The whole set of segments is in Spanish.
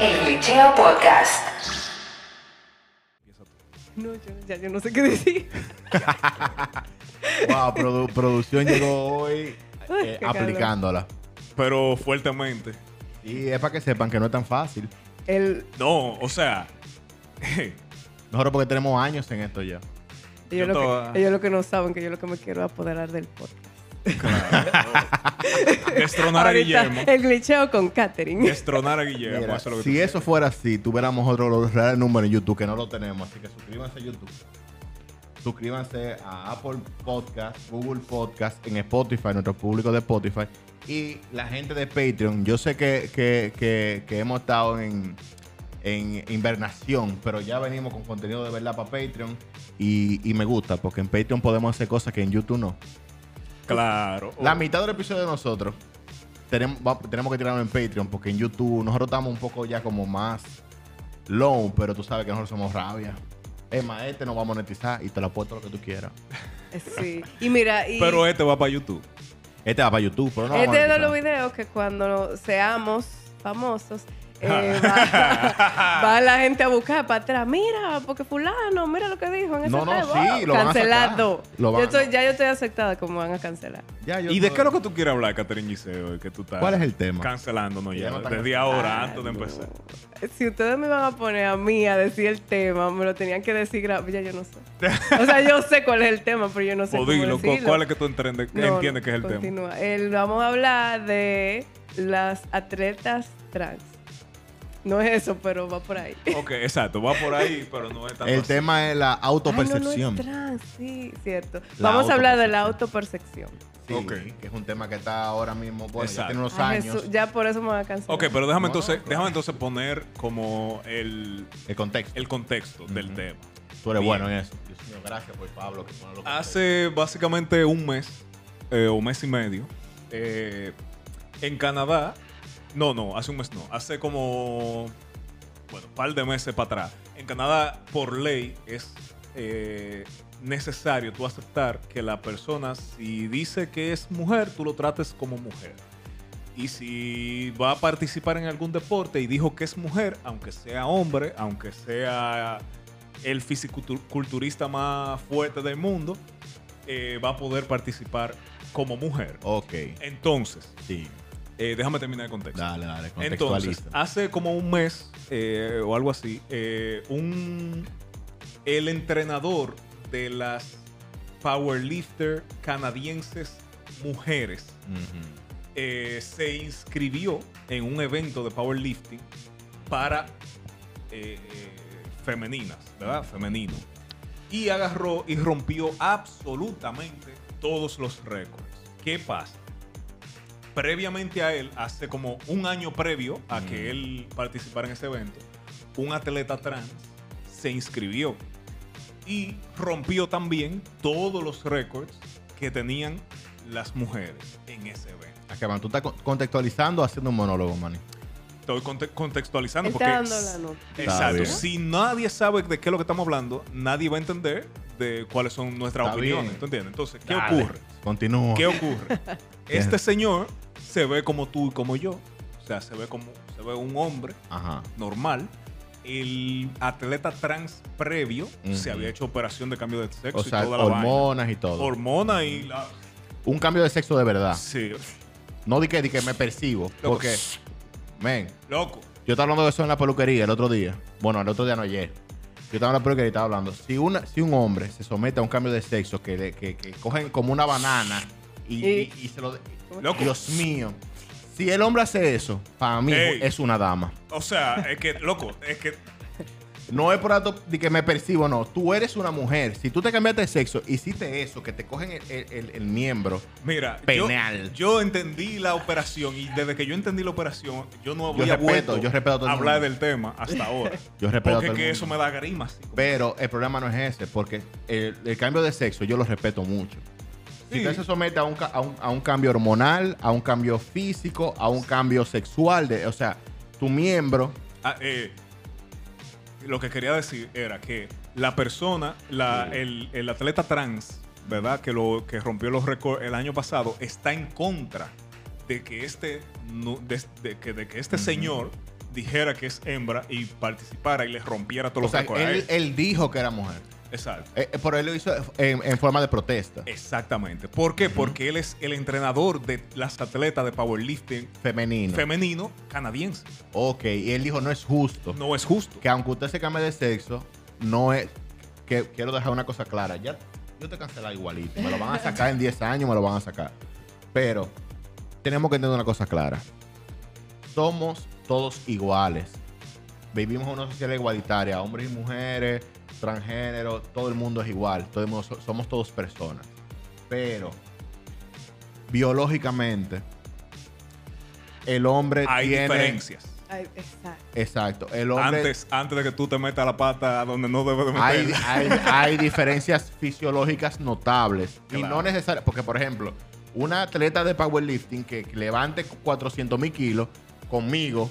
El Glitcheo Podcast. No, yo, ya yo no sé qué decir. Wow, produ- producción llegó hoy eh, aplicándola. Pero fuertemente. Y es para que sepan que no es tan fácil. El, No, o sea. Nosotros porque tenemos años en esto ya. ellos, Yo lo toda- que, ellos lo que no saben que yo lo que me quiero apoderar del podcast. destronar a Guillermo. El glitcheo con Katherine. Destronar a Guillermo. Mira, eso es lo que si eso fuera así, tuviéramos otro los reales números en YouTube que no lo tenemos. Así que suscríbanse a YouTube. Suscríbanse a Apple Podcast, Google Podcast, en Spotify, nuestro público de Spotify. Y la gente de Patreon. Yo sé que, que- que- que hemos estado en, en invernación, pero ya venimos con contenido de verdad para Patreon. Y, y me gusta, porque en Patreon podemos hacer cosas que en YouTube no. Claro. La mitad del episodio de nosotros tenemos, va- tenemos que tirarlo en Patreon porque en YouTube nosotros estamos un poco ya como más low, pero tú sabes que nosotros somos rabia. Es más, este no va a monetizar y te lo apuesto lo que tú quieras. Sí. Y mira, y Pero este va para YouTube. Este va para YouTube, pero no va a este es de monetizar. los videos que cuando seamos famosos, eh, va, va la gente a buscar para atrás. Mira, porque fulano, mira lo que dijo en ese No, no, sí, lo van a Cancelado. sacar. Lo van- Yo estoy, ya yo estoy aceptada como van a cancelar. Ya, yo ¿Y de no- qué es lo que tú quieres hablar, Catherine Giseo? Que tú estás ¿Cuál es el tema? Cancelándonos Ya ya. desde ahora, Ah, antes de empezar. Si ustedes me van a poner a mí a decir el tema, me lo tenían que decir Ya yo no sé. O sea, yo sé cuál es el tema, pero yo no sé O cómo dilo, decirlo. ¿cuál es que tú entiendes, No, entiendes que es el tema? continúa. El- vamos a hablar de las atletas trans. No es eso, pero va por ahí. Ok, exacto. Va por ahí, pero no es tan El tema es la Ay, no, autopercepción. no es trans, sí, cierto. La Vamos a hablar de la autopercepción. Sí, Ok. que es un tema que está ahora mismo, bueno, ya tiene unos Ay, años. Jesús, ya por eso me van a cancelar. Ok, pero déjame No, entonces, claro. déjame entonces poner como el, El contexto. el contexto del tema. Tú eres Bien. bueno en eso. Dios mío, gracias por Pablo que contextos. Hace básicamente un mes eh, o mes y medio, eh, en Canadá, no, no, hace un mes no, hace como, bueno, un par de meses para atrás, en Canadá por ley es eh, necesario tú aceptar que la persona, si dice que es mujer, tú lo trates como mujer. Y si va a participar en algún deporte y dijo que es mujer, aunque sea hombre, aunque sea el fisiculturista más fuerte del mundo, eh, va a poder participar como mujer. Ok, Entonces, sí. Eh, déjame terminar el contexto. Dale, dale, Entonces, hace como un mes eh, o algo así, eh, un, el entrenador de las powerlifter canadienses mujeres se inscribió en un evento de powerlifting para femeninas, ¿verdad? Femenino. Y agarró y rompió absolutamente todos los récords. ¿Qué pasa? Previamente a él, hace como un año previo a que él participara en ese evento, un atleta trans se inscribió y rompió también todos los récords que tenían las mujeres en ese evento. Acá, man, tú estás con- contextualizando o haciendo un monólogo, man. Estoy conte- contextualizando Él porque... está dando la nota. Está Exacto. Si nadie sabe de qué es lo que estamos hablando, nadie va a entender de cuáles son nuestras Está opiniones. bien. ¿Tú entiendes? Entonces, ¿qué Dale. ocurre? Continúa. ¿Qué ocurre? Este señor se ve como tú y como yo. O sea, se ve como se ve un hombre Ajá. normal. El atleta trans previo se había hecho operación de cambio de sexo O sea, y toda la vaina. hormonas y todo. Hormona y la... un cambio de sexo de verdad. Sí. No di que, di que me percibo. Loco. Porque, men, Loco. yo estaba hablando de eso en la peluquería el otro día. Bueno, el otro día no ayer. Yo estaba en la peluquería y estaba hablando. Si, una, si un hombre se somete a un cambio de sexo que, le- que, que cogen como una banana y, Y- y- y se lo... Loco. Dios mío. Si el hombre hace eso, para mí Ey. es una dama. O sea, es que, loco, es que No es por alto de que me percibo, no. Tú eres una mujer. Si tú te cambiaste de sexo, hiciste eso, que te cogen el, el- el- el miembro. Mira, yo, Penal. yo entendí la operación y desde que yo entendí la operación, yo no Yo había respeto, vuelto yo respeto a hablar del tema hasta ahora. Yo respeto a Porque todo que eso me da grima. así Pero el problema no es ese, porque el, el cambio de sexo yo lo respeto mucho. Si usted se somete a un, a, un, a un cambio hormonal, a un cambio físico, a un cambio sexual, de, o sea, tu miembro, Ah, eh, lo que quería decir era que la persona, la, el, el atleta trans, ¿verdad? Que, lo, que rompió los récords el año pasado, está en contra de que este, de, de que, de que este señor dijera que es hembra y participara y le rompiera todos O los sea, él. él dijo que era mujer. Exacto. Eh, eh, pero él lo hizo en, en forma de protesta. Exactamente. ¿Por qué? Porque él es el entrenador de las atletas de powerlifting Femenino. femenino canadiense. ok, y él dijo, no es justo. No es justo. Que aunque usted se cambie de sexo, no es... Que quiero dejar una cosa clara. Ya, yo te cancelé igualito. Me lo van a sacar en 10 años, me lo van a sacar. Pero tenemos que entender una cosa clara. Somos todos iguales. Vivimos en una sociedad igualitaria. Hombres y mujeres, transgénero, todo el mundo es igual. Todo el mundo so- somos todos personas. Pero biológicamente, el hombre Hay tiene... diferencias. Ay, exacto. Exacto. El hombre... Antes, antes de que tú te metas la pata donde no debes de hay, meterla. hay, hay diferencias fisiológicas notables. Y no necesariamente. Porque, por ejemplo, una atleta de powerlifting que levante 400 mil kilos conmigo,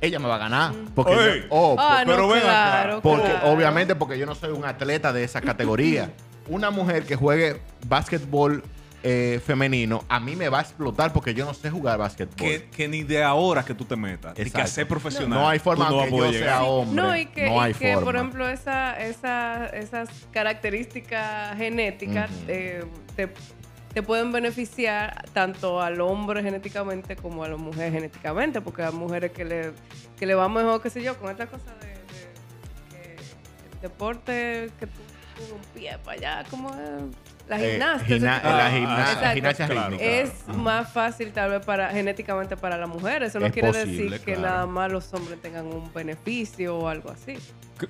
ella me va a ganar. Porque, Oye. yo- oh, Ah, por- no, pero ven acá, claro, porque claro. obviamente porque yo no soy un atleta de esa categoría. Una mujer que juegue básquetbol eh, femenino, a mí me va a explotar porque yo no sé jugar básquetbol. que, que ni de ahora que tú te metas, y que Exacto. a ser profesional. No hay forma tú no vas a que poder yo llegar. sea hombre. No, y que, no hay y que, por forma. ejemplo, esa, esa, esas características genéticas Ujú. eh, te, te pueden beneficiar tanto al hombre genéticamente como a la mujer genéticamente, porque hay mujeres que le, que le va mejor, qué sé yo, con esta cosa de, de- que el deporte que tú con un pie para allá, como es la Eh, gimnasia. gimna- de- la Ah, gimnasia Claro. es más fácil tal vez para genéticamente para la mujer. Eso no Es quiere posible, decir que claro. nada más los hombres tengan un beneficio o algo así.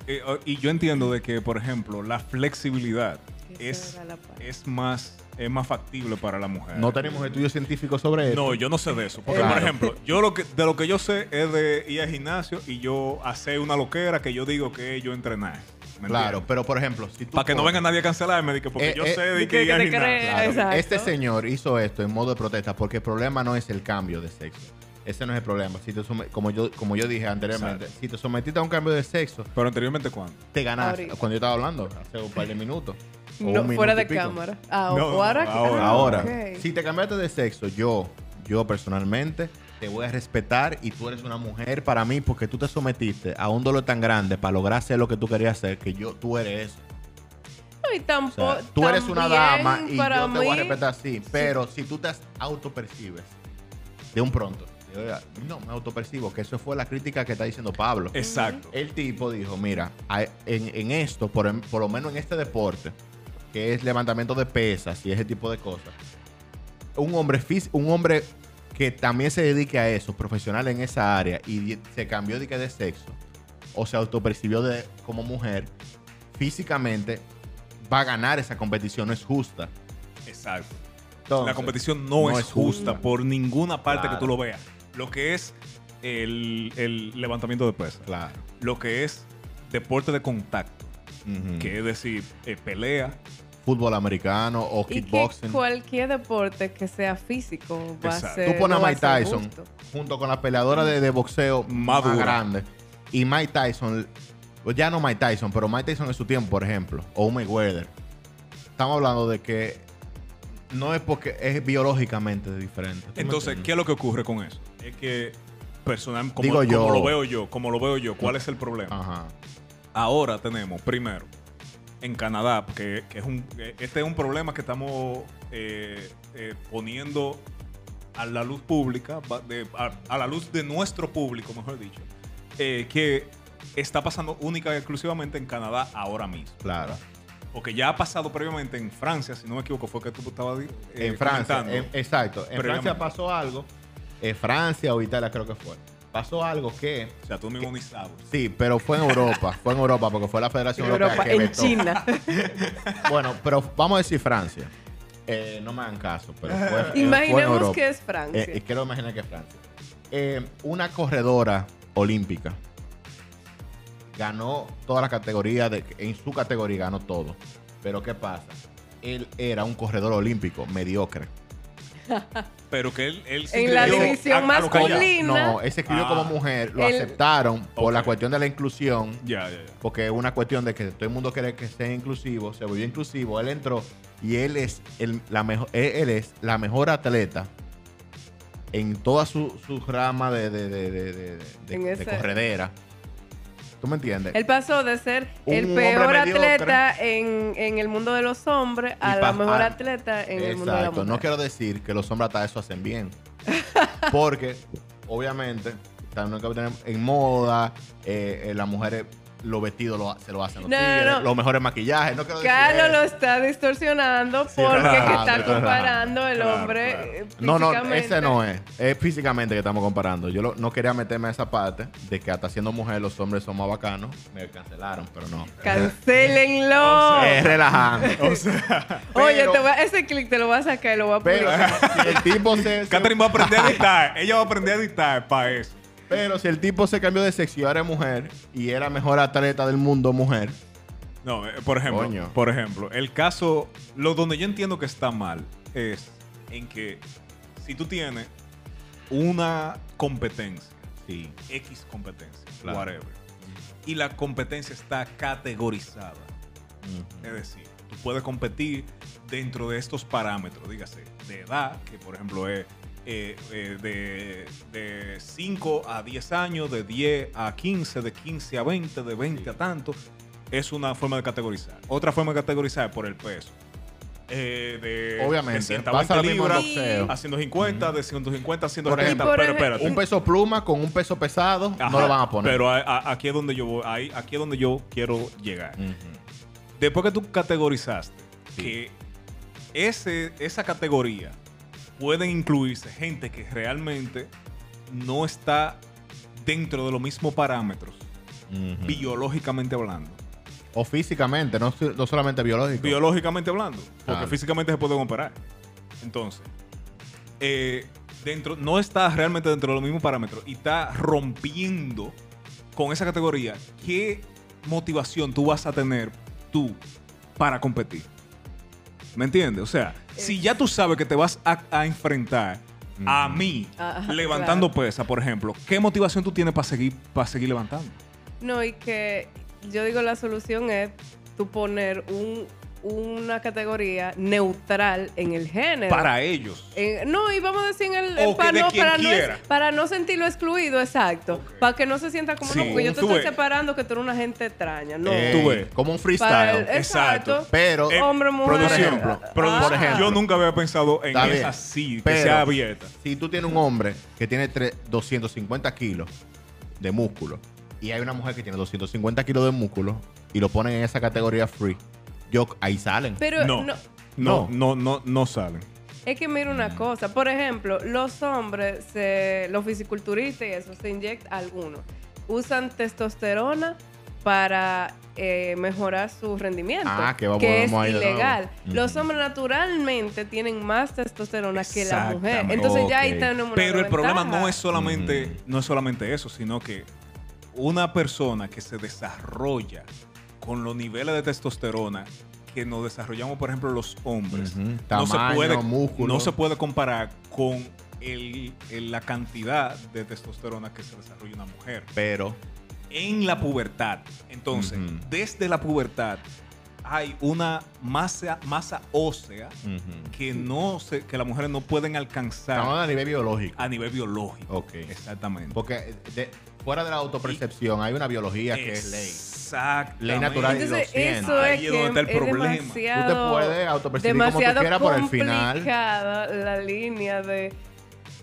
Eh, Y yo entiendo de que, por ejemplo, la flexibilidad es, es más es más factible para la mujer. No tenemos estudios científicos sobre eso. No, yo no sé de eso. Porque, Claro. por ejemplo, yo lo que, de lo que yo sé es de ir al gimnasio y yo hacer una loquera que yo digo que yo entrenar. ¿me Claro, pero por ejemplo, si tú. Para que no venga nadie a cancelarme, que porque Eh, yo eh, sé de que que- ir al que crees. Claro, Exacto. Este señor hizo esto en modo de protesta porque el problema no es el cambio de sexo. Ese no es el problema. Si te como, yo, como yo dije anteriormente, Exacto. si te sometiste a un cambio de sexo, Pero anteriormente, ¿cuándo? te ganaste. Cuando yo estaba hablando, hace un par de minutos. No, fuera de cámara. Ah, No, no, ahora, que- ahora. ah, Ahora, ok. si te cambiaste de sexo, yo, yo personalmente, te voy a respetar y tú eres una mujer para mí porque tú te sometiste a un dolor tan grande para lograr hacer lo que tú querías hacer que yo, tú eres eso. No, y O tampoco. sea, tú eres una también dama y para yo te voy a mí- respetar así. Pero si tú te autopercibes de un pronto, no, me autopercibo, que eso fue la crítica que está diciendo Pablo. Exacto. El tipo dijo, mira, hay- en, en esto, por, por lo menos en este deporte, que es levantamiento de pesas y ese tipo de cosas, un hombre, un hombre que también se dedique a eso, profesional en esa área, y se cambió de, que de sexo, o se autopercibió de, como mujer, físicamente va a ganar esa competición, no es justa. Exacto. Entonces, la competición no, no es, justa, justa. por ninguna parte Claro. que tú lo veas. Lo que es el, el levantamiento de pesas. Claro. Lo que es deporte de contacto. Que es decir, eh, pelea. Fútbol americano o Y que kickboxing. cualquier deporte que sea físico va a ser. Tú pones no a Mike Tyson justo. junto con la peleadora de, de boxeo más, Más grande. Y Mike Tyson, pues ya no Mike Tyson, pero Mike Tyson en su tiempo, por ejemplo, o un Mayweather. Estamos hablando de que no es porque es biológicamente diferente. ¿Tú me Entonces? ¿qué es lo que ocurre con eso? Es que personal, como, Digo yo. como lo veo yo, como lo veo yo, ¿cuál es el problema? Ajá. Ahora tenemos, primero, en Canadá, que, que es un, este es un problema que estamos eh, eh, poniendo a la luz pública, de- a, a la luz de nuestro público, mejor dicho, eh, que está pasando única y exclusivamente en Canadá ahora mismo. Claro. Porque ya ha pasado previamente en Francia, si no me equivoco, fue que tú estabas en Francia, en- exacto. En. Francia pasó algo. En Francia o Italia creo que fue. Pasó algo que O sea, tú mismo ni sabes. Sí, pero fue en Europa. fue en Europa porque fue la Federación Europea que en vetó. China. Bueno, pero vamos a decir Francia. Eh, no me hagan caso, pero fue, eh, fue en Imaginemos que es Francia. Eh, y quiero imaginar que es Francia. Eh, una corredora olímpica ganó toda la categoría, de, en su categoría ganó todo. Pero ¿qué pasa? Él era un corredor olímpico mediocre. Pero que él, él se En la división a- a lo que ella- masculina. No, él se escribió Ah. como mujer, lo aceptaron por la Ok. cuestión de la inclusión. Ya, ya, ya. porque es una cuestión de que todo el mundo quiere que sea inclusivo, se volvió inclusivo, él entró y él es el, la mejor, él, él es la mejor atleta en toda su, su rama de, de, de, de, de- de- En de ese- corredera. ¿Tú me entiendes? Él pasó de ser Un el hombre peor mediocre. atleta en, en el mundo de los hombres a la mejor ah, atleta en el mundo de la Exacto. mujer. No quiero decir que los hombres hasta eso hacen bien. Porque, obviamente, también hay que tener en moda, eh, eh, las mujeres los vestidos lo- se lo hacen los No, no, tigres, no. los mejores maquillajes. No quiero decir Carlos lo está distorsionando Sí, porque está comparando el hombre claro. eh, No, no, ese no es. Es físicamente que estamos comparando. Yo lo- no quería meterme a esa parte de que hasta siendo mujer los hombres son más bacanos. Me cancelaron, pero no. Cancélenlo. Es relajando. O sea, Oye, pero- te voy a- ese clip te lo voy a sacar y lo voy a Pero publicar. si el tipo se, se- Catherine va a aprender a editar. Ella va a aprender a editar para eso. Pero si el tipo se cambió de sexo y ahora es mujer y era mejor atleta del mundo mujer, No, eh, por ejemplo, Coño. por ejemplo, el caso, lo donde yo entiendo que está mal es en que si tú tienes una competencia, sí. X competencia, Claro. whatever, y la competencia está categorizada, es decir, tú puedes competir dentro de estos parámetros, dígase, de edad, que por ejemplo es eh, eh, de, de 5 a 10 años, de 10 a 15, de 15 a 20, de 20 a tanto, es una forma de categorizar. Otra forma de categorizar es por el peso. Eh, de, Obviamente, de 120 pasa lo mismo en libras a 150, de 150 a 170, Por ejemplo, pero Y por espérate. Un peso pluma con un peso pesado Ajá, no lo van a poner. Pero a- a- aquí es donde yo voy, ahí- aquí es donde yo quiero llegar. Después que tú categorizaste Sí. que ese, esa categoría pueden incluirse gente que realmente no está dentro de los mismos parámetros, biológicamente hablando. O físicamente, no, no solamente biológico. Biológicamente hablando, porque físicamente se pueden operar. Entonces, eh, dentro, no está realmente dentro de los mismos parámetros y está rompiendo con esa categoría. ¿Qué motivación tú vas a tener tú para competir? ¿Me entiendes? O sea, si ya tú sabes que te vas a, a enfrentar a mí Ajá, levantando claro. pesa, por ejemplo, ¿qué motivación tú tienes para seguir, para seguir levantando? No, y que yo digo la solución es tú poner un, una categoría neutral en el género. Para ellos. Eh, no, y vamos a decir en el O que para, de no, quien para, no, quiera. es- para no sentirlo excluido, exacto. Para que no se sienta como Sí, no, porque yo te tú estoy ves. separando que tú eres una gente extraña. No. Eh, Tú ves. Como un freestyle. el- exacto. Pero, Eh, Hombre, mujer. Producción, ejemplo, Ah, por ejemplo. Yo nunca había pensado en Está bien. esa así, que Pero- sea abierta. si tú tienes un hombre que tiene tre- 250 kilos de músculo y hay una mujer que tiene 250 kilos de músculo y lo ponen en esa categoría free, yo, ahí salen. Pero No. no, No, no, no, no salen. es que mira una cosa. Por ejemplo, los hombres, se, los fisiculturistas y eso, se inyectan algunos. Usan testosterona para eh, mejorar su rendimiento. Ah, que vamos- es vamos de nuevo. ilegal. Los hombres naturalmente tienen más testosterona que la mujer. Entonces ya ahí tenemos una Pero el problema no es solamente, no es solamente eso, sino que una persona que se desarrolla con los niveles de testosterona que nos desarrollamos, por ejemplo, los hombres, no, se puede, músculo. no se puede comparar con el- el- la cantidad de testosterona que se desarrolla una mujer. Pero, en la pubertad. Entonces, desde la pubertad hay una masa, masa ósea que no se, que las mujeres no pueden alcanzar estamos a nivel biológico. a nivel biológico. Ok. Exactamente. Porque de- fuera de la autopercepción hay una biología que es ley. Exactamente. Ley natural y Entonces, lo eso siento. es Ahí es que donde está el es problema. demasiado, Tú te puedes autopercibir como tú quieras, pero al final- complicada la línea de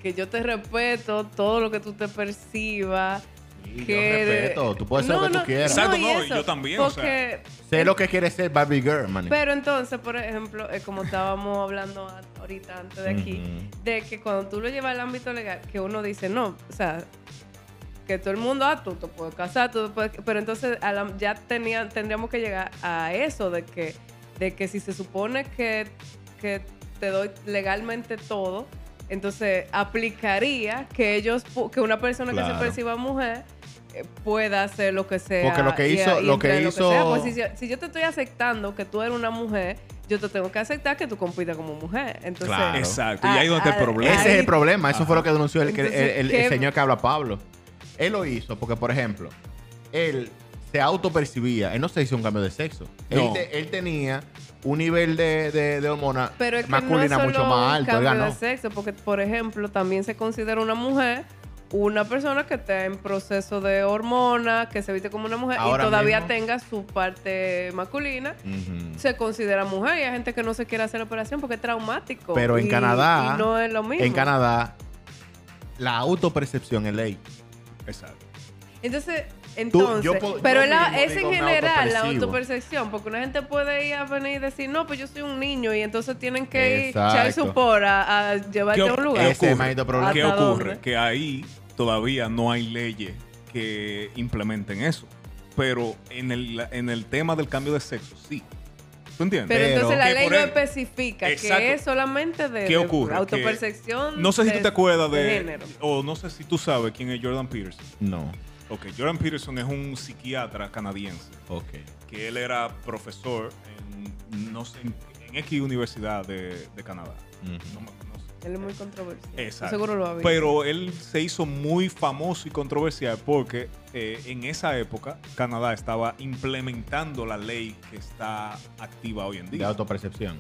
que yo te respeto todo lo que tú te percibas. Sí, que yo respeto, tú puedes ser lo que tú quieras. Exacto, y no, y eso, yo también, o sea. porque- Sé lo que quiere ser Barbie Girl, man. pero entonces, por ejemplo, es como estábamos hablando ahorita antes de aquí, Ujú. de que cuando tú lo llevas al ámbito legal, que uno dice, no, o sea, que todo el mundo, ah, tú te puedes casar, tú te puedes... Pero entonces a la- ya tenía, tendríamos que llegar a eso, de que, de que si se supone que, que te doy legalmente todo, entonces aplicaría que ellos, pu- que una persona que se perciba mujer eh, pueda hacer lo que sea. Porque lo que y- hizo- y lo que entre hizo- sea. Pues si, yo- si yo te estoy aceptando que tú eres una mujer, yo te tengo que aceptar que tú compitas como mujer. Entonces, Claro. Exacto. Y ahí es donde el Ah, problema. Ese es el problema. Eso fue lo que denunció el, que- el- el- el ¿qué- señor que habla Pablo. Él lo hizo porque, por ejemplo, él se autopercibía. Él no se hizo un cambio de sexo. Él, No. te- él tenía un nivel de, de, de hormona Pero es que no masculina es solo mucho más alto. Él cambio ganó. de sexo, porque, por ejemplo, también se considera una mujer una persona que está en proceso de hormonas, que se viste como una mujer Ahora y todavía mismo- tenga su parte masculina, se considera mujer. Y hay gente que no se quiere hacer la operación porque es traumático. Pero en Y- Canadá, y no es lo mismo. En Canadá, la autopercepción es ley. Exacto. Entonces, entonces, yo puedo- pero yo la- mismo es en general la autopercibo. autopercepción, porque una gente puede ir a venir y decir, no, pues yo soy un niño y entonces tienen que ir Exacto. echar su por a, a llevarte ¿Qué a un lugar. Ese es el ocurre? maldito problema. ¿Qué ¿Hasta ocurre? dónde? Que ahí todavía no hay leyes que implementen eso. Pero en el, en el tema del cambio de sexo, sí. ¿Tú entiendes? Pero, entonces la ley no el- especifica Exacto. que es solamente de, ¿Qué de ocurre? autopercepción. Que- no sé si de- tú te acuerdas de, género. o no sé si tú sabes quién es Jordan Peterson. No. Ok, Jordan Peterson es un psiquiatra canadiense Ok. que él era profesor en no sé en, en X universidad de, de Canadá. No me- no. Él es muy controversial. Exacto. Seguro lo ha visto. Pero él se hizo muy famoso y controversial porque eh, en esa época Canadá estaba implementando la ley que está activa hoy en De día. autopercepción.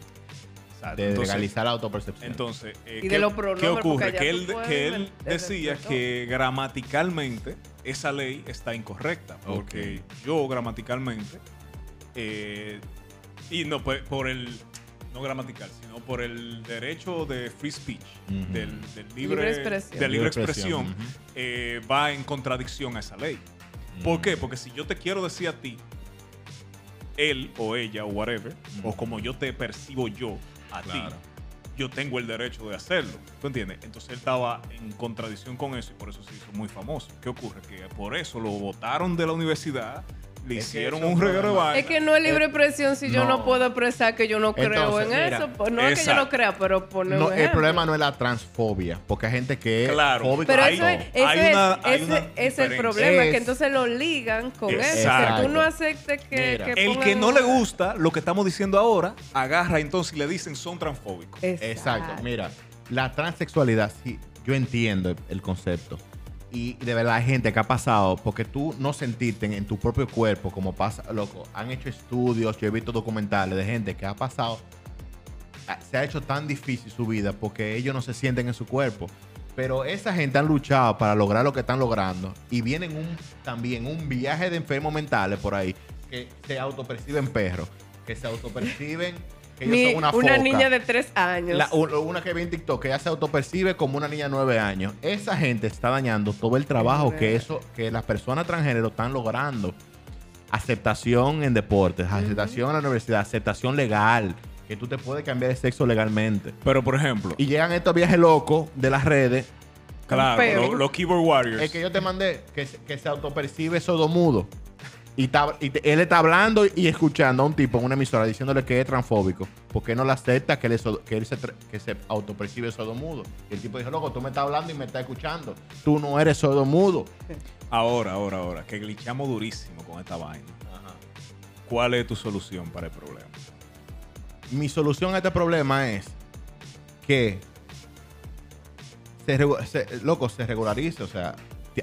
Exacto. De Entonces- legalizar la autopercepción. Entonces, eh, Y ¿qué, de qué ocurre? Que él, que él de- decía de que gramaticalmente esa ley está incorrecta. Porque yo gramaticalmente, eh, y no por, por el, no gramatical, sino por el derecho de free speech, del, del libre, Libre expresión. de libre Libre expresión, eh, va en contradicción a esa ley. ¿Por qué? Porque si yo te quiero decir a ti, él o ella o whatever, o como yo te percibo yo a Claro. ti, yo tengo el derecho de hacerlo. ¿Tú entiendes? Entonces él estaba en contradicción con eso y por eso se hizo muy famoso. ¿Qué ocurre? Que por eso lo votaron de la universidad, le Es que hicieron un un reguero de problema. vaina. Es que no es libre expresión si yo no. puedo expresar que yo no creo Entonces, en mira, eso. Pues no es que yo no crea, pero poner No, un el ejemplo. problema no es la transfobia, porque hay gente que es Claro. fóbica Pero Hay- eso es, eso hay es- una- hay ese una es el diferencia. problema, Es- que entonces lo ligan con eso. Exacto. Que tú no aceptes que, Mira. que El pongan que no le gusta lo que estamos diciendo ahora, agarra entonces y le dicen son transfóbicos. Exacto. Mira, la transexualidad, sí, yo entiendo el, el concepto. Y de verdad gente que ha pasado, porque tú no sentirte en, en tu propio cuerpo, como pasa, loco, han hecho estudios, yo he visto documentales de gente que ha pasado, a- se ha hecho tan difícil su vida porque ellos no se sienten en su cuerpo. Pero esa gente han luchado para lograr lo que están logrando y vienen un, también un viaje de enfermos mentales por ahí que se autoperciben perros, que se autoperciben que ellos Mi- son una, niña de tres años. La- u- una que ve en TikTok que ella se autopercibe como una niña de 9 años. Esa gente está dañando todo el trabajo que eso, que las personas transgénero están logrando. Aceptación en deportes, aceptación en la universidad, aceptación legal, que tú te puedes cambiar de sexo legalmente. Pero por ejemplo, Y llegan estos viajes locos de las redes. claro, lo- los keyboard warriors. El que yo te mandé, que, se- que se autopercibe sordomudo. Y, te- él está hablando y escuchando a un tipo en una emisora diciéndole que es transfóbico. Porque no le acepta que él, es que él se, que se autopercibe sordomudo. Y el tipo dijo, loco, tú me estás hablando y me estás escuchando. Tú no eres sordomudo. Ahora, ahora, ahora, que glitchamos durísimo con esta vaina. ¿Cuál es tu solución para el problema? Mi solución a este problema es que se, regu- se- loco, se regularice. O sea,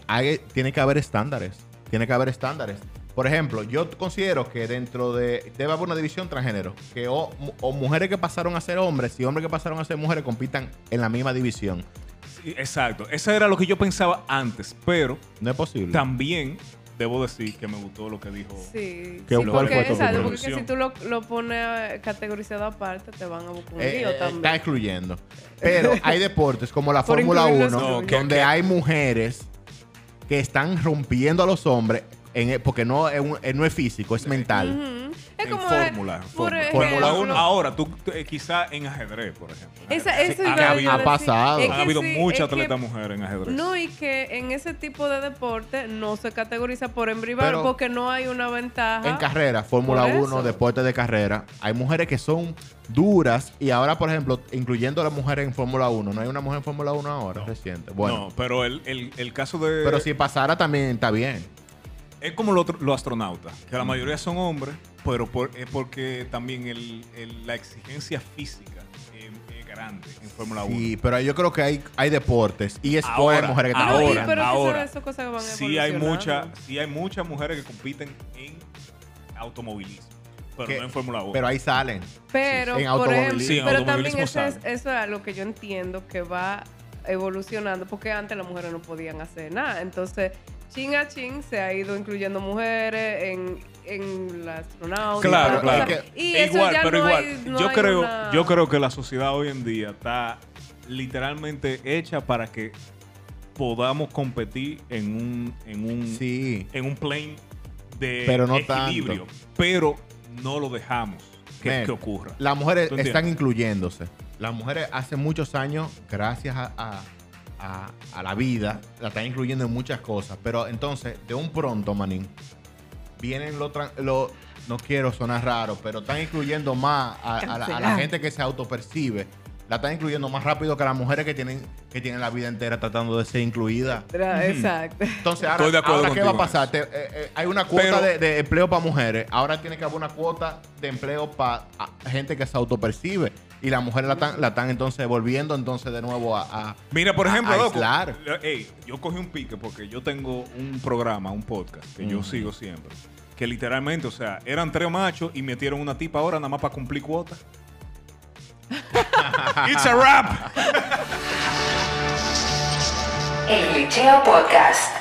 hay- tiene que haber estándares. Tiene que haber estándares. Por ejemplo, yo considero que dentro de. Debe haber una división transgénero. Que o, mu- o mujeres que pasaron a ser hombres y hombres que pasaron a ser mujeres compitan en la misma división. Sí, exacto. Eso era lo que yo pensaba antes, pero No es posible. también debo decir que me gustó lo que dijo. Sí, ¿Qué- sí, cuál porque, exacto, porque que si tú lo, lo pones eh, categorizado aparte, te van a buscar un Eh, lío eh, también. está excluyendo. Pero hay deportes como la Fórmula incluirlos 1, No, que- donde que- hay mujeres que están rompiendo a los hombres, en- porque no es, un- eh, no es físico, es mental. Ujú. Es en como fórmula. por fórmula. ejemplo, Fórmula uno. Ahora, tú eh, quizá en ajedrez, por ejemplo. Esa- eso Sí, habido, Ha decir. pasado. Es han que habido sí, muchas es que- atletas mujeres en ajedrez. No, y que en ese tipo de deporte no se categoriza por embrivar porque no hay una ventaja. En carrera, Fórmula Por 1, eso. deporte de carrera, hay mujeres que son duras y ahora, por ejemplo, incluyendo a las mujeres en Fórmula 1, no hay una mujer en Fórmula 1 ahora, reciente. Bueno, No, pero el, el- el caso de. pero si pasara también está bien. Es como lo- los astronautas, que la mayoría son hombres, pero por- es porque también el- el- la exigencia física es, es grande en Fórmula 1. Sí, pero yo creo que hay, hay deportes y es Ahora, mujeres que ahora, pero ahora. eso cosas que van sí hay, mucha, sí hay muchas mujeres que compiten en automovilismo. pero que- no en Fórmula 1. Pero ahí salen. Pero, En por ejemplo, automovilismo. Sí, en pero también eso es, sabe. eso es algo que yo entiendo que va evolucionando, porque antes las mujeres no podían hacer nada. Entonces, chin a chin se ha ido incluyendo mujeres en, en la astronauta. Claro, y claro. las cosas. Y eso igual, ya pero no igual. hay- no yo creo, una- yo creo que la sociedad hoy en día está literalmente hecha para que podamos competir en un, en un, Sí. en un plane de Pero no equilibrio. tanto. Pero no lo dejamos que, Men, que ocurra. Las mujeres están incluyéndose. Las mujeres hace muchos años, gracias a, a- a- a la vida, la están incluyendo en muchas cosas. Pero entonces, de un pronto, manín, vienen lo, tran- lo- no quiero sonar raro, pero están incluyendo más a, a la, a la gente que se autopercibe. La están incluyendo más rápido que las mujeres que tienen, que tienen la vida entera tratando de ser incluida. Exacto. Entonces, ahora, Estoy de acuerdo ahora ¿qué va a pasar? Te- eh, eh, hay una cuota Pero- de, de empleo para mujeres. Ahora tiene que haber una cuota de empleo para gente que se autopercibe. Y las mujeres la están, la están entonces volviendo entonces de nuevo a... a- Mira, por ejemplo, a loco, yo cogí un pique porque yo tengo un programa, un podcast que yo sigo siempre. Que literalmente, o sea, eran tres machos y metieron una tipa ahora nada más para cumplir cuota. It's a rap. El Glitcheo Podcast.